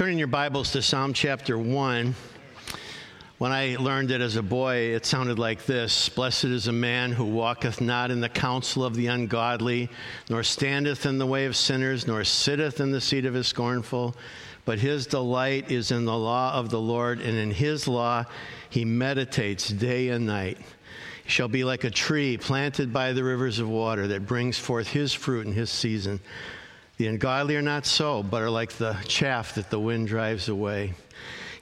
Turning your Bibles to Psalm chapter 1. When I learned it as a boy, it sounded like this Blessed is a man who walketh not in the counsel of the ungodly, nor standeth in the way of sinners, nor sitteth in the seat of the scornful, but his delight is in the law of the Lord, and in his law he meditates day and night. He shall be like a tree planted by the rivers of water that brings forth his fruit in his season. The ungodly are not so, but are like the chaff that the wind drives away.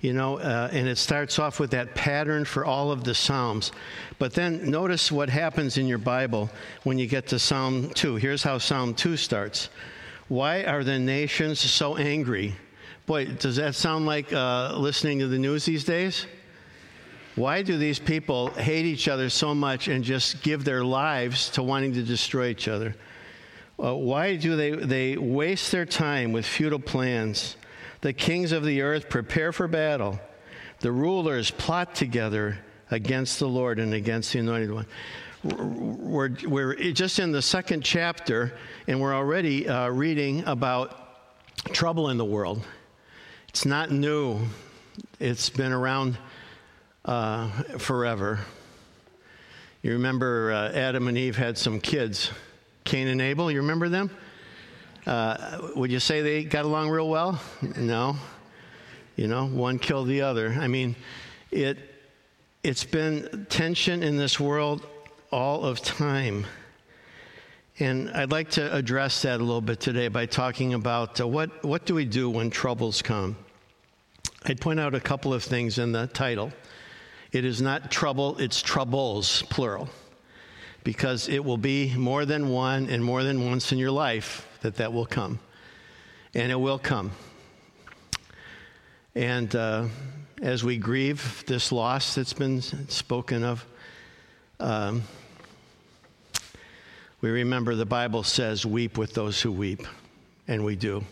You know, uh, and it starts off with that pattern for all of the Psalms. But then notice what happens in your Bible when you get to Psalm 2. Here's how Psalm 2 starts Why are the nations so angry? Boy, does that sound like uh, listening to the news these days? Why do these people hate each other so much and just give their lives to wanting to destroy each other? Uh, why do they, they waste their time with futile plans? The kings of the earth prepare for battle. The rulers plot together against the Lord and against the anointed one. We're, we're just in the second chapter, and we're already uh, reading about trouble in the world. It's not new, it's been around uh, forever. You remember uh, Adam and Eve had some kids Cain and Abel, you remember them? Uh, would you say they got along real well? No. You know, one killed the other. I mean, it, it's been tension in this world all of time. And I'd like to address that a little bit today by talking about uh, what, what do we do when troubles come? I'd point out a couple of things in the title. It is not trouble, it's troubles, plural because it will be more than one and more than once in your life that that will come. And it will come. And uh, as we grieve this loss that's been spoken of, um, we remember the Bible says, weep with those who weep. And we do.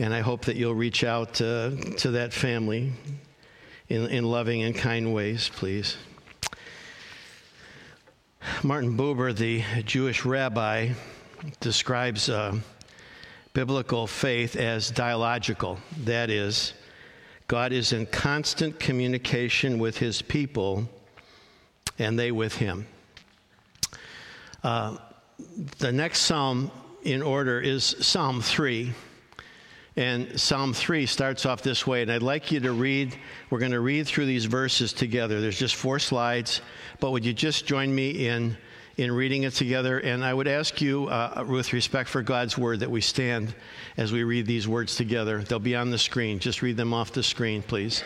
And I hope that you'll reach out uh, to that family in, in loving and kind ways, please. Martin Buber, the Jewish rabbi, describes uh, biblical faith as dialogical. That is, God is in constant communication with his people and they with him. Uh, the next psalm in order is Psalm 3. And Psalm 3 starts off this way, and I'd like you to read, we're going to read through these verses together. There's just four slides, but would you just join me in, in reading it together? And I would ask you, uh, with respect for God's word, that we stand as we read these words together. They'll be on the screen. Just read them off the screen, please.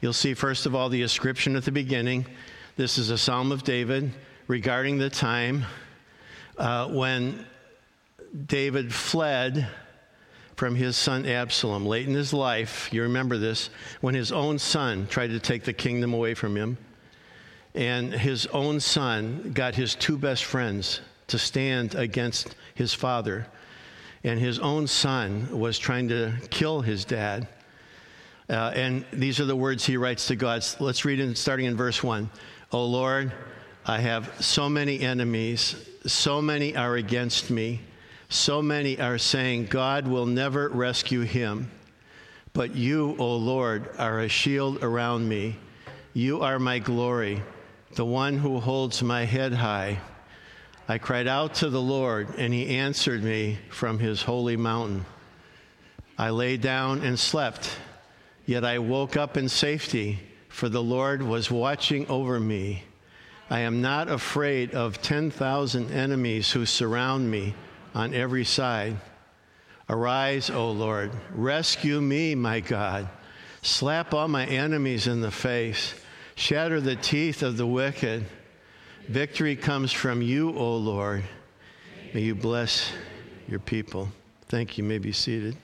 You'll see, first of all, the ascription at the beginning. This is a psalm of David regarding the time uh, when David fled from his son Absalom late in his life. You remember this when his own son tried to take the kingdom away from him. And his own son got his two best friends to stand against his father. And his own son was trying to kill his dad. Uh, and these are the words he writes to God. Let's read it starting in verse 1. Oh Lord, I have so many enemies, so many are against me. So many are saying, God will never rescue him. But you, O Lord, are a shield around me. You are my glory, the one who holds my head high. I cried out to the Lord, and he answered me from his holy mountain. I lay down and slept, yet I woke up in safety, for the Lord was watching over me. I am not afraid of 10,000 enemies who surround me on every side. Arise, O Lord, rescue me, my God. Slap all my enemies in the face, shatter the teeth of the wicked. Victory comes from you, O Lord. May you bless your people. Thank you. may be seated.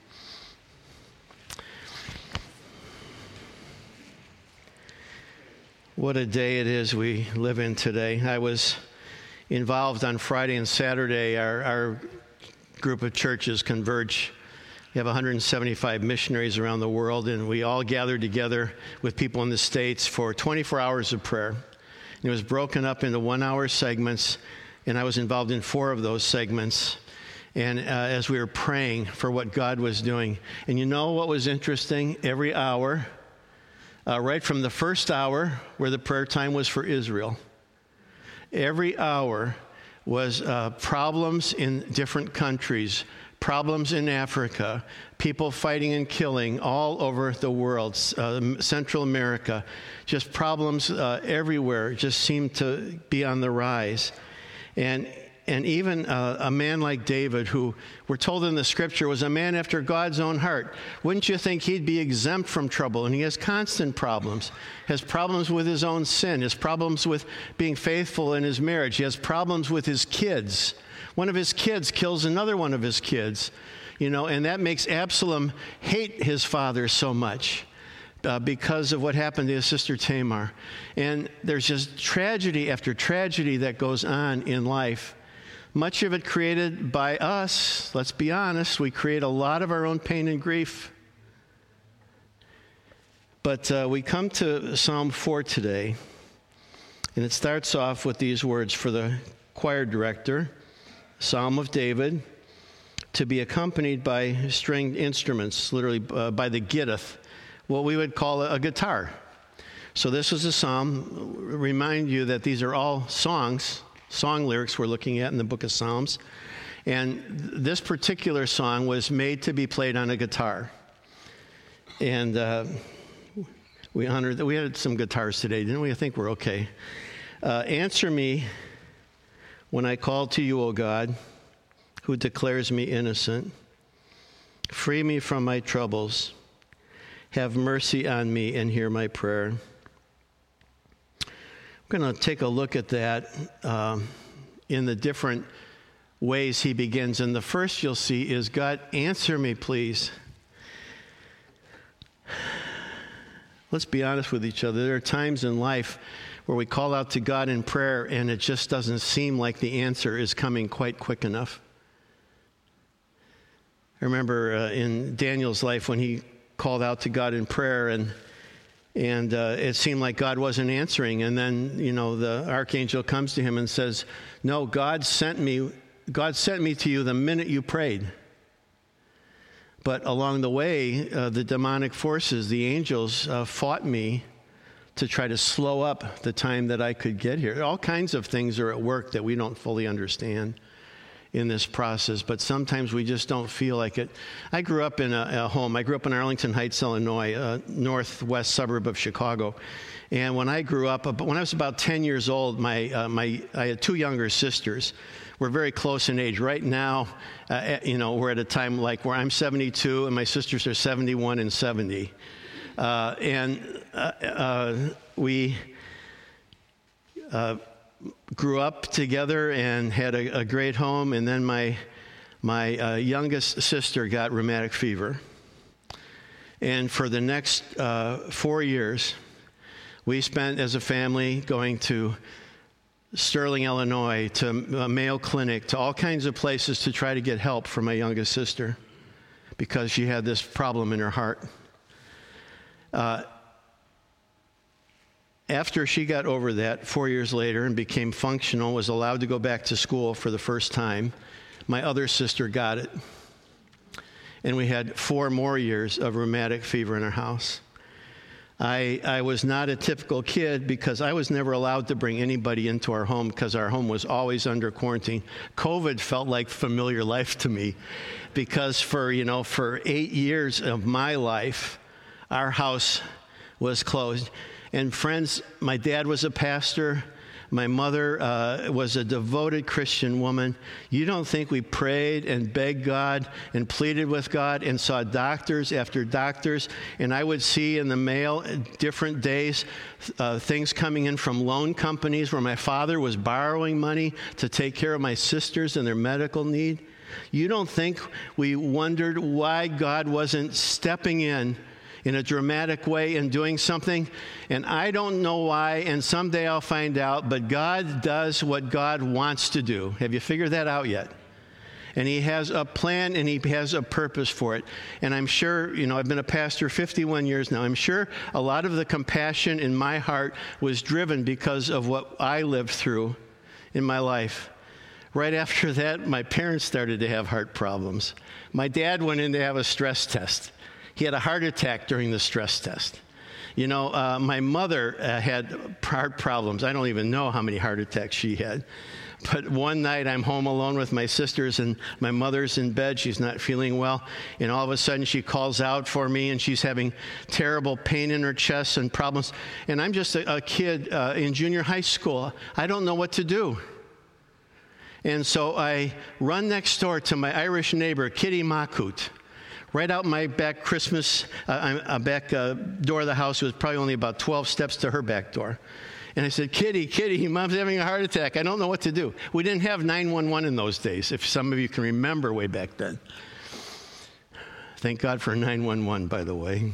What a day it is we live in today. I was involved on Friday and Saturday. Our, our group of churches converge. We have 175 missionaries around the world, and we all gathered together with people in the States for 24 hours of prayer. And it was broken up into one hour segments, and I was involved in four of those segments. and uh, as we were praying for what God was doing. And you know what was interesting? Every hour, uh, right from the first hour where the prayer time was for Israel, every hour was uh, problems in different countries, problems in Africa, people fighting and killing all over the world, uh, Central America, just problems uh, everywhere just seemed to be on the rise. And and even uh, a man like David, who we're told in the scripture was a man after God's own heart, wouldn't you think he'd be exempt from trouble? And he has constant problems. Has problems with his own sin, has problems with being faithful in his marriage, he has problems with his kids. One of his kids kills another one of his kids, you know, and that makes Absalom hate his father so much. Uh, because of what happened to his sister Tamar. And there's just tragedy after tragedy that goes on in life much of it created by us. Let's be honest, we create a lot of our own pain and grief. But uh, we come to Psalm 4 today, and it starts off with these words for the choir director Psalm of David, to be accompanied by stringed instruments, literally uh, by the gittith, what we would call a, a guitar. So, this is a psalm. Remind you that these are all songs song lyrics we're looking at in the book of Psalms. And this particular song was made to be played on a guitar. And uh, we honored that we had some guitars today, didn't we? I think we're okay. Uh, answer me when I call to you, O God, who declares me innocent. Free me from my troubles. Have mercy on me and hear my prayer. We're going to take a look at that um, in the different ways he begins. And the first you'll see is God, answer me, please. Let's be honest with each other. There are times in life where we call out to God in prayer and it just doesn't seem like the answer is coming quite quick enough. I remember uh, in Daniel's life when he called out to God in prayer and and uh, it seemed like God wasn't answering. And then, you know, the archangel comes to him and says, "No, God sent me. God sent me to you the minute you prayed." But along the way, uh, the demonic forces, the angels, uh, fought me to try to slow up the time that I could get here. All kinds of things are at work that we don't fully understand in this process, but sometimes we just don't feel like it. I grew up in a, a home. I grew up in Arlington Heights, Illinois, a northwest suburb of Chicago. And when I grew up, when I was about 10 years old, my, uh, my, I had two younger sisters. We're very close in age. Right now, uh, eh, you know, we're at a time like where I'm 72 and my sisters are 71 and 70. Uh, and uh, uh, we uh, grew up together and had a, a great home. And then my, my uh, youngest sister got rheumatic fever. And for the next uh, four years, we spent as a family going to Sterling, Illinois, to uh, Mayo Clinic, to all kinds of places to try to get help for my youngest sister because she had this problem in her heart. Uh, after she got over that, four years later, and became functional, was allowed to go back to school for the first time, my other sister got it. And we had four more years of rheumatic fever in our house. I, I was not a typical kid because I was never allowed to bring anybody into our home because our home was always under quarantine. COVID felt like familiar life to me because for, you know, for eight years of my life, our house was closed. And friends, my dad was a pastor. My mother uh, was a devoted Christian woman. You don't think we prayed and begged God and pleaded with God and saw doctors after doctors. And I would see in the mail different days uh, things coming in from loan companies where my father was borrowing money to take care of my sisters and their medical need. You don't think we wondered why God wasn't stepping in in a dramatic way and doing something. And I don't know why, and someday I'll find out, but God does what God wants to do. Have you figured that out yet? and he has a plan and he has a purpose for it. And I'm sure, you know, I've been a pastor 51 years now. I'm sure a lot of the compassion in my heart was driven because of what I lived through in my life. Right after that, my parents started to have heart problems. My dad went in to have a stress test. He had a heart attack during the stress test. You know, uh, my mother uh, had heart problems. I don't even know how many heart attacks she had. But one night I'm home alone with my sisters, and my mother's in bed. She's not feeling well. And all of a sudden she calls out for me, and she's having terrible pain in her chest and problems. And I'm just a, a kid uh, in junior high school. I don't know what to do. And so I run next door to my Irish neighbor, Kitty Makut. Right out my back Christmas, uh, uh, back uh, door of the house was probably only about 12 steps to her back door. And I said, Kitty, Kitty, mom's having a heart attack. I don't know what to do. We didn't have 911 in those days, if some of you can remember way back then. Thank God for 911, by the way.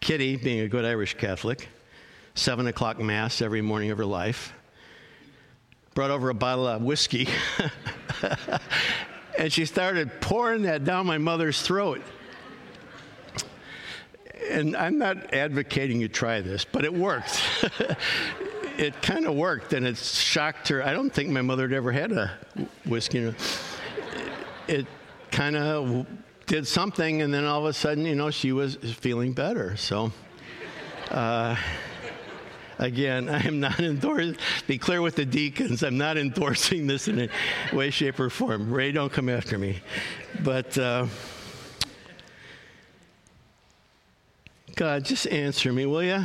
Kitty, being a good Irish Catholic, 7 o'clock Mass every morning of her life, brought over a bottle of whiskey. and she started pouring that down my mother's throat. And I'm not advocating you try this, but it worked. it kind of worked, and it shocked her. I don't think my mother had ever had a whiskey. It kind of did something, and then all of a sudden, you know, she was feeling better. So. Uh, Again, I am not endorsing, be clear with the deacons, I'm not endorsing this in any way, shape, or form. Ray, don't come after me. But uh, God, just answer me, will you?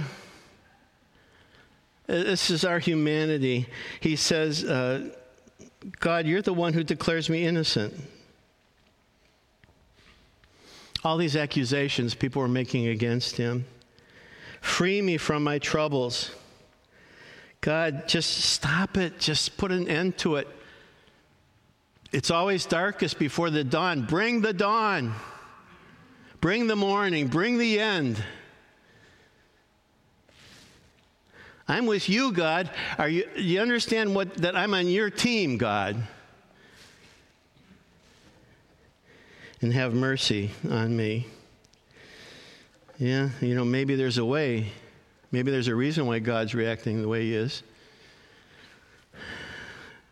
This is our humanity. He says, uh, God, you're the one who declares me innocent. All these accusations people were making against him. Free me from my troubles. God, just stop it. Just put an end to it. It's always darkest before the dawn. Bring the dawn. Bring the morning. Bring the end. I'm with you, God. Are you, you understand what, that I'm on your team, God? And have mercy on me. Yeah, you know, maybe there's a way. Maybe there's a reason why God's reacting the way He is.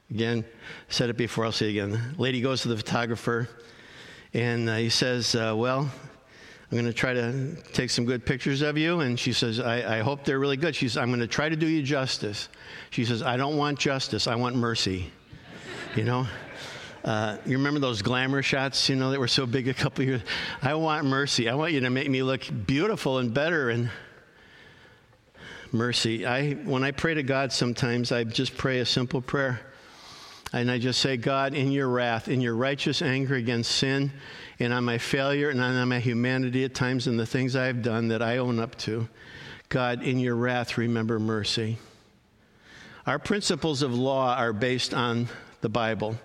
Again, said it before, I'll say it again. lady goes to the photographer and uh, he says, uh, Well, I'm going to try to take some good pictures of you. And she says, I, I hope they're really good. She says, I'm going to try to do you justice. She says, I don't want justice, I want mercy. You know? Uh, you remember those glamour shots, you know, that were so big a couple years? I want mercy. I want you to make me look beautiful and better. And mercy. I, when I pray to God sometimes, I just pray a simple prayer. And I just say, God, in your wrath, in your righteous anger against sin, and on my failure and on my humanity at times and the things I have done that I own up to, God, in your wrath, remember mercy. Our principles of law are based on the Bible.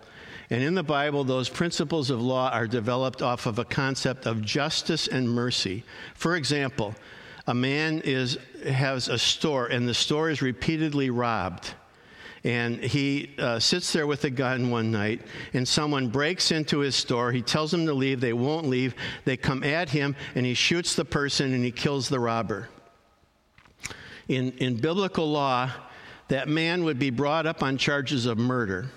And in the Bible, those principles of law are developed off of a concept of justice and mercy. For example, a man is, has a store and the store is repeatedly robbed. And he uh, sits there with a gun one night, and someone breaks into his store. He tells them to leave. They won't leave. They come at him, and he shoots the person and he kills the robber. In, in biblical law, that man would be brought up on charges of murder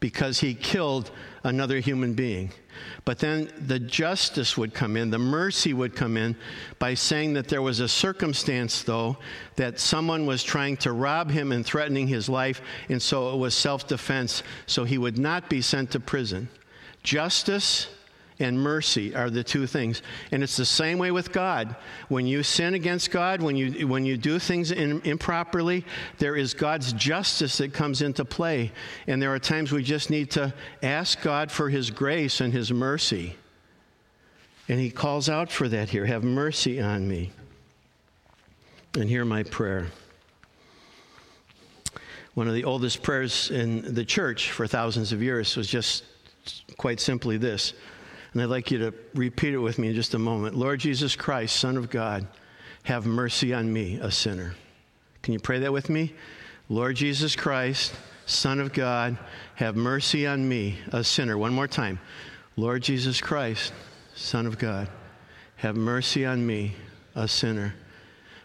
because he killed another human being. But then the justice would come in, the mercy would come in by saying that there was a circumstance, though, that someone was trying to rob him and threatening his life, and so it was self defense, so he would not be sent to prison. Justice and mercy are the two things. And it's the same way with God. When you sin against God, when you, when you do things in, improperly, there is God's justice that comes into play. And there are times we just need to ask God for His grace and His mercy. And He calls out for that here have mercy on me. And hear my prayer. One of the oldest prayers in the church for thousands of years was just quite simply this and I'd like you to repeat it with me in just a moment. Lord Jesus Christ, Son of God, have mercy on me, a sinner. Can you pray that with me? Lord Jesus Christ, Son of God, have mercy on me, a sinner. One more time. Lord Jesus Christ, Son of God, have mercy on me, a sinner.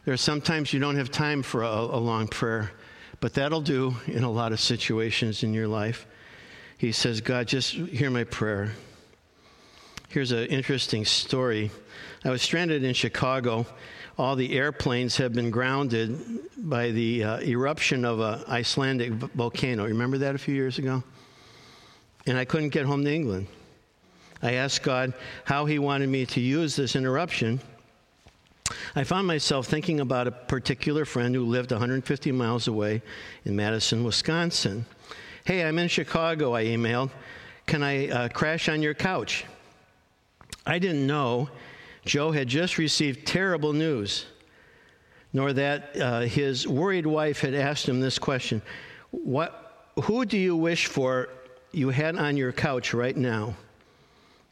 There are sometimes you don't have time for a, a long prayer, but that'll do in a lot of situations in your life. He says, God, just hear my prayer. Here's an interesting story. I was stranded in Chicago. All the airplanes have been grounded by the uh, eruption of an Icelandic volcano. Remember that a few years ago? And I couldn't get home to England. I asked God how He wanted me to use this interruption. I found myself thinking about a particular friend who lived 150 miles away in Madison, Wisconsin. Hey, I'm in Chicago, I emailed. Can I uh, crash on your couch? I didn't know Joe had just received terrible news, nor that uh, his worried wife had asked him this question what, Who do you wish for you had on your couch right now?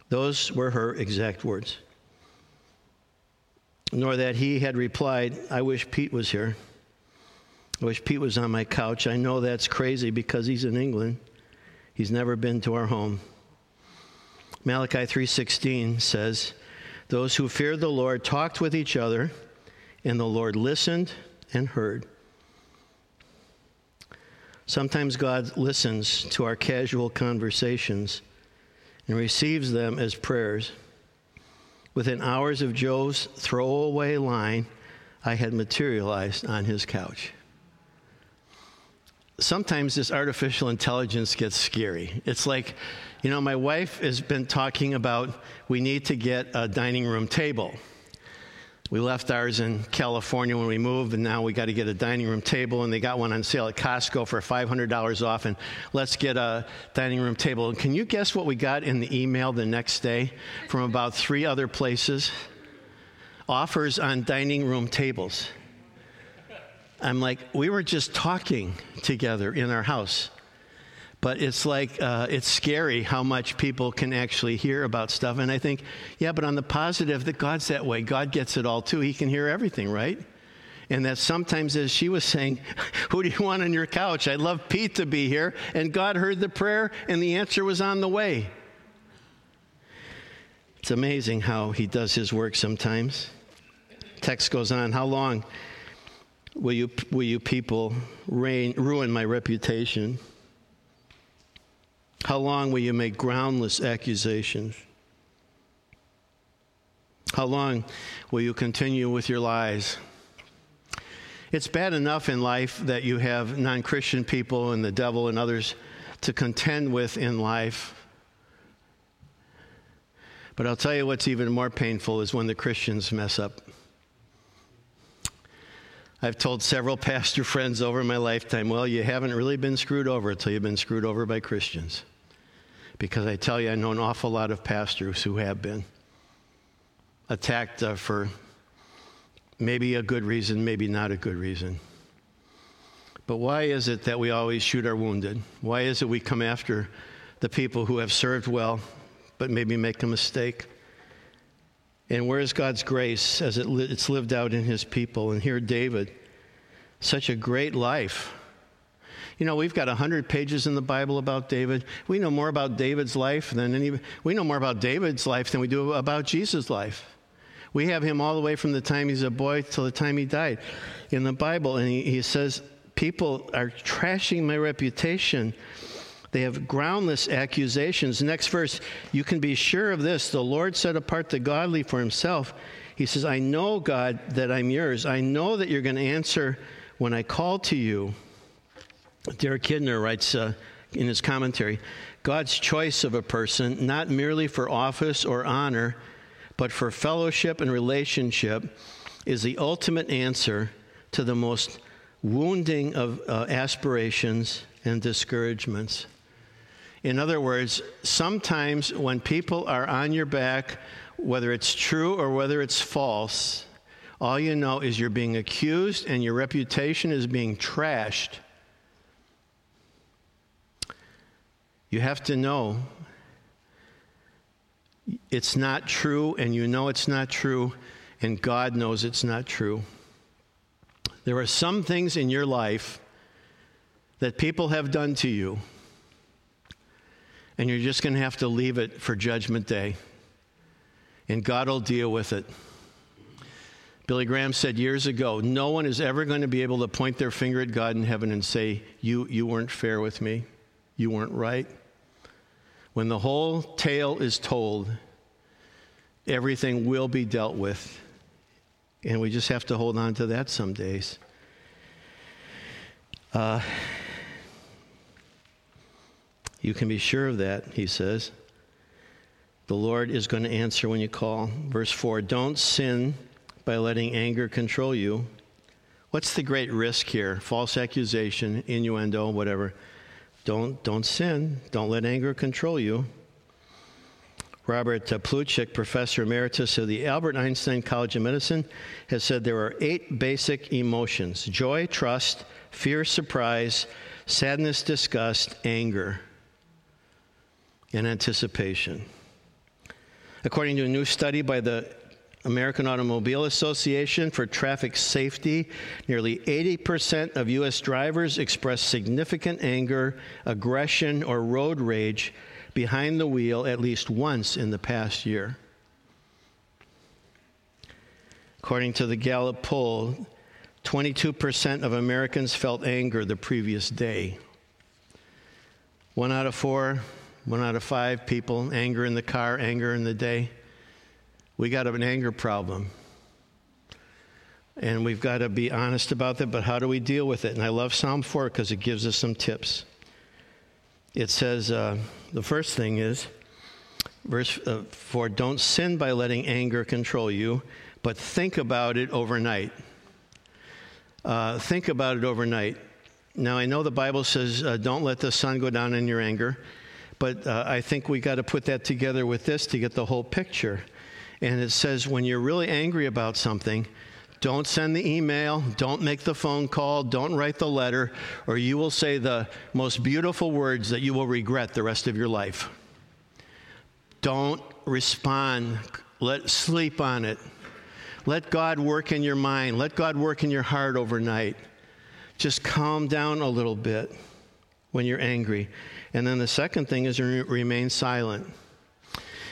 Those were her exact words. Nor that he had replied, I wish Pete was here. I wish Pete was on my couch. I know that's crazy because he's in England. He's never been to our home. Malachi 3:16 says, "Those who feared the Lord talked with each other, and the Lord listened and heard." Sometimes God listens to our casual conversations and receives them as prayers. Within hours of Joe's throwaway line, I had materialized on his couch sometimes this artificial intelligence gets scary. It's like, you know, my wife has been talking about we need to get a dining room table. We left ours in California when we moved, and now we got to get a dining room table, and they got one on sale at Costco for $500 off, and let's get a dining room table. And can you guess what we got in the email the next day from about three other places? Offers on dining room tables. I'm like, we were just talking together in our house. But it's like, uh, it's scary how much people can actually hear about stuff. And I think, yeah, but on the positive, that God's that way. God gets it all too. He can hear everything, right? And that sometimes, as she was saying, Who do you want on your couch? I'd love Pete to be here. And God heard the prayer, and the answer was on the way. It's amazing how He does His work sometimes. Text goes on How long Will you, will you people rain, ruin my reputation? How long will you make groundless accusations? How long will you continue with your lies? It's bad enough in life that you have non Christian people and the devil and others to contend with in life. But I'll tell you what's even more painful is when the Christians mess up. I've told several pastor friends over my lifetime, well, you haven't really been screwed over until you've been screwed over by Christians. Because I tell you, I know an awful lot of pastors who have been attacked uh, for maybe a good reason, maybe not a good reason. But why is it that we always shoot our wounded? Why is it we come after the people who have served well, but maybe make a mistake? And where is God's grace as it li- it's lived out in his people? And here, David, such a great life. You know, we've got 100 pages in the Bible about David. We know more about David's life than any, we know more about David's life than we do about Jesus' life. We have him all the way from the time he's a boy till the time he died in the Bible. And he, he says, People are trashing my reputation. They have groundless accusations. Next verse, you can be sure of this. The Lord set apart the godly for himself. He says, I know, God, that I'm yours. I know that you're going to answer when I call to you. Derek Kidner writes uh, in his commentary God's choice of a person, not merely for office or honor, but for fellowship and relationship, is the ultimate answer to the most wounding of uh, aspirations and discouragements. In other words, sometimes when people are on your back, whether it's true or whether it's false, all you know is you're being accused and your reputation is being trashed. You have to know it's not true, and you know it's not true, and God knows it's not true. There are some things in your life that people have done to you and you're just going to have to leave it for Judgment Day. And God will deal with it. Billy Graham said years ago no one is ever going to be able to point their finger at God in heaven and say, You, you weren't fair with me, you weren't right. When the whole tale is told, everything will be dealt with. And we just have to hold on to that some days. Uh, you can be sure of that, he says. The Lord is going to answer when you call. Verse 4 Don't sin by letting anger control you. What's the great risk here? False accusation, innuendo, whatever. Don't, don't sin. Don't let anger control you. Robert uh, Plutchik, professor emeritus of the Albert Einstein College of Medicine, has said there are eight basic emotions joy, trust, fear, surprise, sadness, disgust, anger, and anticipation. According to a new study by the American Automobile Association for Traffic Safety, nearly 80% of U.S. drivers express significant anger, aggression, or road rage behind the wheel at least once in the past year. According to the Gallup poll, 22% of Americans felt anger the previous day. One out of four, one out of five people, anger in the car, anger in the day. We got an anger problem. And we've got to be honest about that, but how do we deal with it? And I love Psalm 4 because it gives us some tips. It says, uh, the first thing is, verse uh, 4 don't sin by letting anger control you, but think about it overnight. Uh, think about it overnight. Now, I know the Bible says, uh, don't let the sun go down in your anger, but uh, I think we got to put that together with this to get the whole picture. And it says, when you're really angry about something, don't send the email, don't make the phone call, don't write the letter, or you will say the most beautiful words that you will regret the rest of your life. Don't respond. Let sleep on it. Let God work in your mind. Let God work in your heart overnight. Just calm down a little bit when you're angry. And then the second thing is remain silent.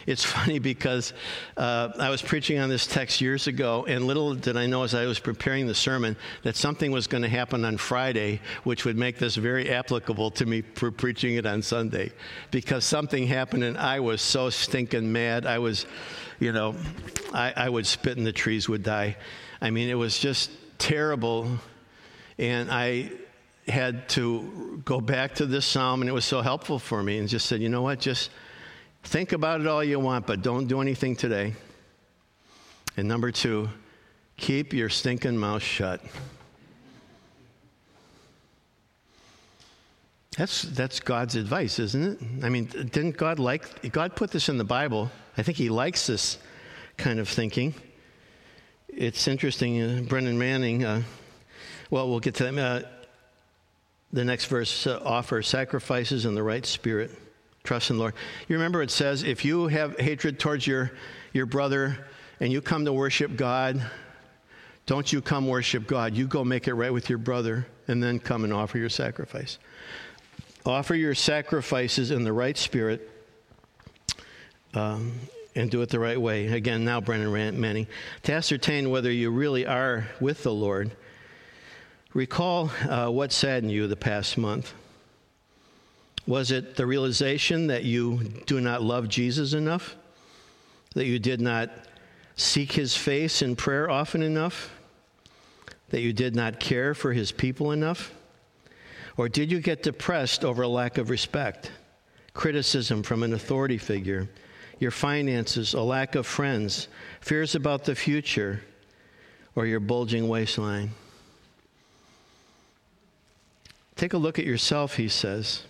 It's funny because uh, I was preaching on this text years ago, and little did I know as I was preparing the sermon that something was going to happen on Friday, which would make this very applicable to me for preaching it on Sunday. Because something happened, and I was so stinking mad. I was, you know, I, I would spit and the trees would die. I mean, it was just terrible. And I had to go back to this psalm, and it was so helpful for me, and just said, you know what, just Think about it all you want, but don't do anything today. And number two, keep your stinking mouth shut. That's, that's God's advice, isn't it? I mean, didn't God like, God put this in the Bible. I think He likes this kind of thinking. It's interesting, uh, Brennan Manning, uh, well, we'll get to that. Uh, the next verse uh, offer sacrifices in the right spirit. Trust in the Lord. You remember it says, if you have hatred towards your, your brother and you come to worship God, don't you come worship God. You go make it right with your brother and then come and offer your sacrifice. Offer your sacrifices in the right spirit um, and do it the right way. Again, now, Brennan Manning. To ascertain whether you really are with the Lord, recall uh, what saddened you the past month. Was it the realization that you do not love Jesus enough? That you did not seek his face in prayer often enough? That you did not care for his people enough? Or did you get depressed over a lack of respect, criticism from an authority figure, your finances, a lack of friends, fears about the future, or your bulging waistline? Take a look at yourself, he says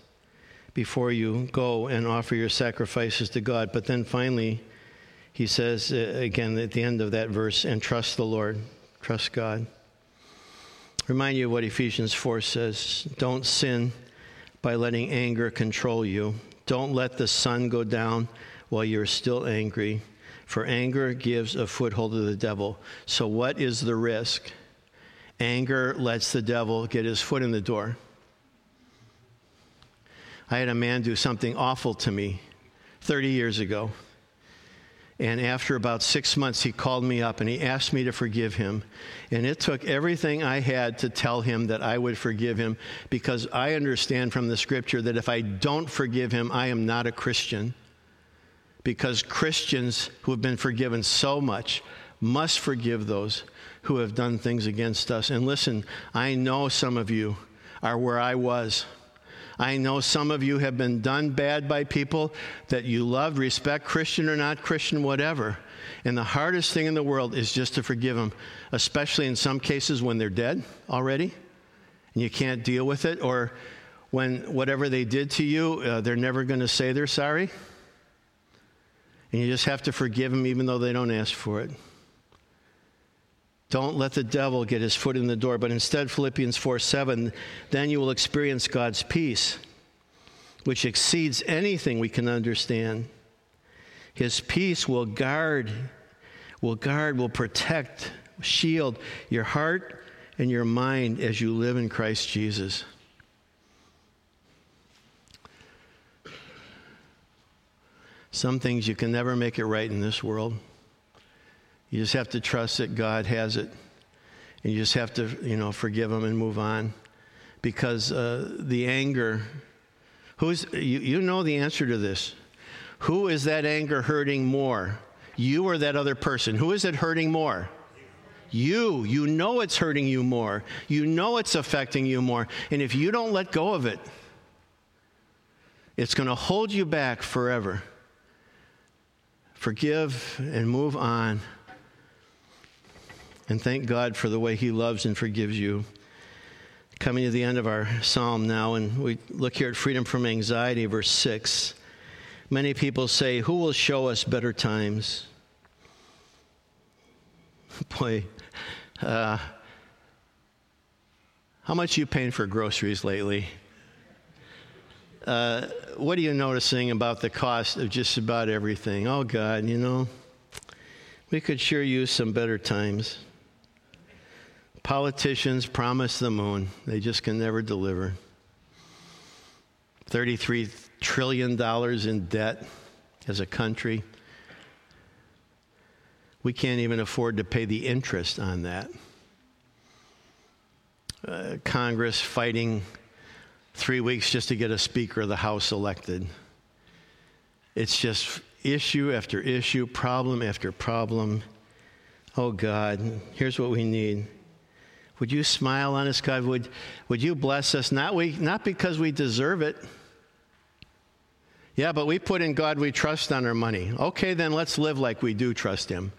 before you go and offer your sacrifices to God. But then finally, he says uh, again at the end of that verse, and trust the Lord, trust God. Remind you of what Ephesians 4 says don't sin by letting anger control you. Don't let the sun go down while you're still angry, for anger gives a foothold to the devil. So, what is the risk? Anger lets the devil get his foot in the door. I had a man do something awful to me 30 years ago. And after about six months, he called me up and he asked me to forgive him. And it took everything I had to tell him that I would forgive him because I understand from the scripture that if I don't forgive him, I am not a Christian. Because Christians who have been forgiven so much must forgive those who have done things against us. And listen, I know some of you are where I was. I know some of you have been done bad by people that you love, respect, Christian or not Christian, whatever. And the hardest thing in the world is just to forgive them, especially in some cases when they're dead already and you can't deal with it, or when whatever they did to you, uh, they're never going to say they're sorry. And you just have to forgive them even though they don't ask for it. Don't let the devil get his foot in the door, but instead, Philippians 4 7, then you will experience God's peace, which exceeds anything we can understand. His peace will guard, will guard, will protect, shield your heart and your mind as you live in Christ Jesus. Some things you can never make it right in this world. You just have to trust that God has it. And you just have to, you know, forgive them and move on. Because uh, the anger, who's, you, you know the answer to this. Who is that anger hurting more? You or that other person? Who is it hurting more? You. You know it's hurting you more. You know it's affecting you more. And if you don't let go of it, it's going to hold you back forever. Forgive and move on. And thank God for the way He loves and forgives you. Coming to the end of our psalm now, and we look here at freedom from anxiety, verse 6. Many people say, Who will show us better times? Boy, uh, how much you paying for groceries lately? Uh, what are you noticing about the cost of just about everything? Oh, God, you know, we could sure use some better times. Politicians promise the moon, they just can never deliver. $33 trillion in debt as a country. We can't even afford to pay the interest on that. Uh, Congress fighting three weeks just to get a Speaker of the House elected. It's just issue after issue, problem after problem. Oh God, here's what we need would you smile on us, God? Would, would you bless us? Not, we, not because we deserve it. Yeah, but we put in God we trust on our money. Okay, then let's live like we do trust Him.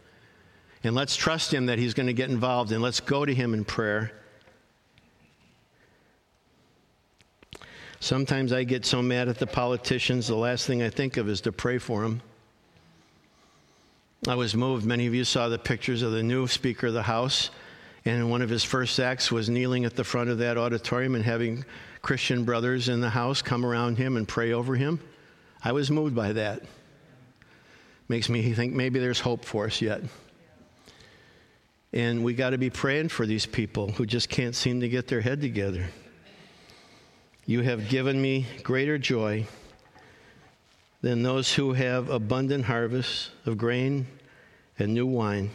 And let's trust Him that He's going to get involved, and let's go to Him in prayer. Sometimes I get so mad at the politicians, the last thing I think of is to pray for them. I was moved. Many of you saw the pictures of the new Speaker of the House. And one of his first acts was kneeling at the front of that auditorium and having Christian brothers in the house come around him and pray over him. I was moved by that. Makes me think maybe there's hope for us yet. And we got to be praying for these people who just can't seem to get their head together. You have given me greater joy than those who have abundant harvests of grain and new wine.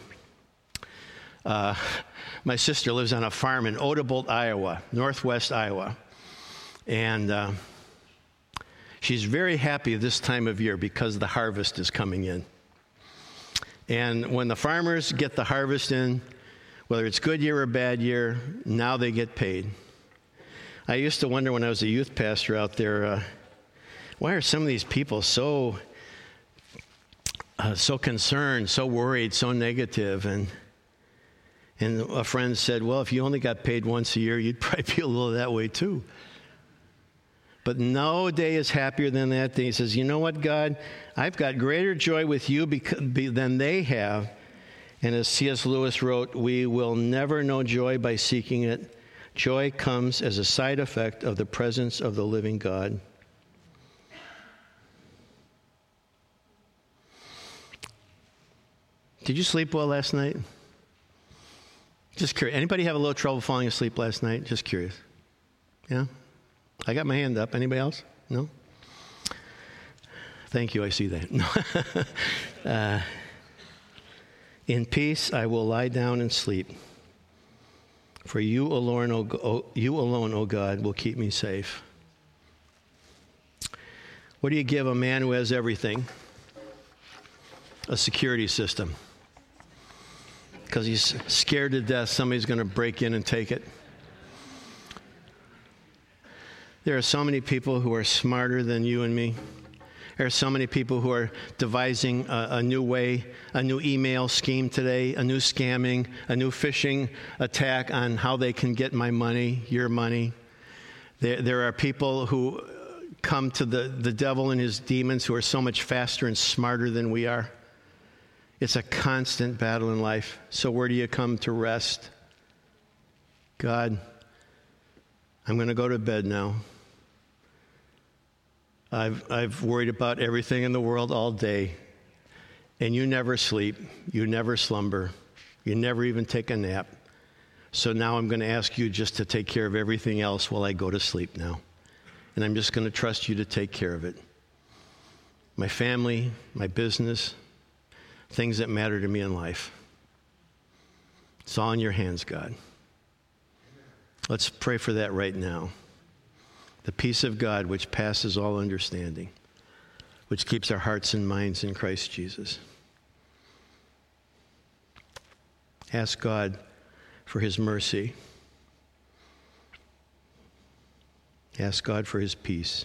Uh, my sister lives on a farm in Odebolt, Iowa, northwest Iowa. And uh, she's very happy this time of year because the harvest is coming in. And when the farmers get the harvest in, whether it's good year or bad year, now they get paid. I used to wonder when I was a youth pastor out there, uh, why are some of these people so uh, so concerned, so worried, so? And and a friend said, Well, if you only got paid once a year, you'd probably be a little that way too. But no day is happier than that day. He says, You know what, God? I've got greater joy with you than they have. And as C.S. Lewis wrote, we will never know joy by seeking it. Joy comes as a side effect of the presence of the living God. Did you sleep well last night? Just curious. Anybody have a little trouble falling asleep last night? Just curious. Yeah? I got my hand up. Anybody else? No? Thank you. I see that. uh, In peace I will lie down and sleep. For you alone, o, you alone, O God, will keep me safe. What do you give a man who has everything? A security system. Because he's scared to death somebody's going to break in and take it. There are so many people who are smarter than you and me. There are so many people who are devising a, a, new way, a new email scheme today, a new scamming, a new phishing attack on how they can get my money, your money. There, there are people who come to the, the devil and his demons who are so much faster and smarter than we are. It's a constant battle in life. So, where do you come to rest? God, I'm going to go to bed now. I've, I've worried about everything in the world all day. And you never sleep, you never slumber, you never even take a nap. So now I'm going to ask you just to take care of everything else while I go to sleep now. And I'm just going to trust you to take care of it. My family, my business, things that matter to me in life. It's all in your hands, God. Let's pray for that right now the peace of God which passes all understanding, which keeps our hearts and minds in Christ Jesus. Ask God for his mercy. Ask God for his peace.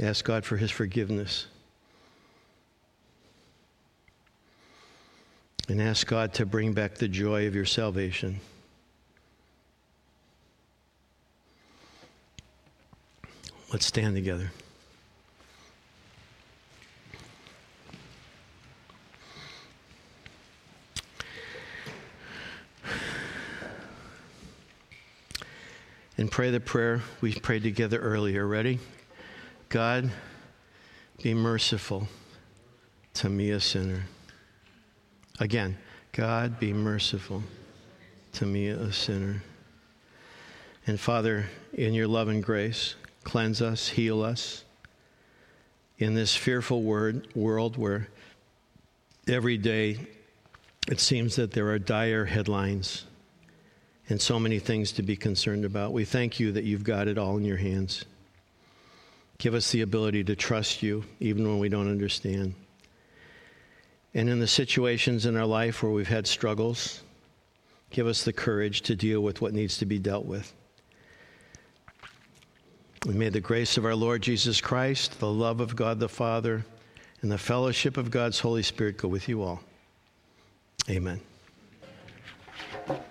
Ask God for his forgiveness. And ask God to bring back the joy of your salvation. Let's stand together. And pray the prayer we prayed together earlier. Ready? God, be merciful to me, a sinner. Again, God, be merciful to me, a sinner. And Father, in your love and grace, cleanse us, heal us in this fearful word, world where every day it seems that there are dire headlines and so many things to be concerned about. We thank you that you've got it all in your hands. Give us the ability to trust you even when we don't understand. And in the situations in our life where we've had struggles, give us the courage to deal with what needs to be dealt with. And may the grace of our Lord Jesus Christ, the love of God the Father, and the fellowship of God's Holy Spirit go with you all. Amen.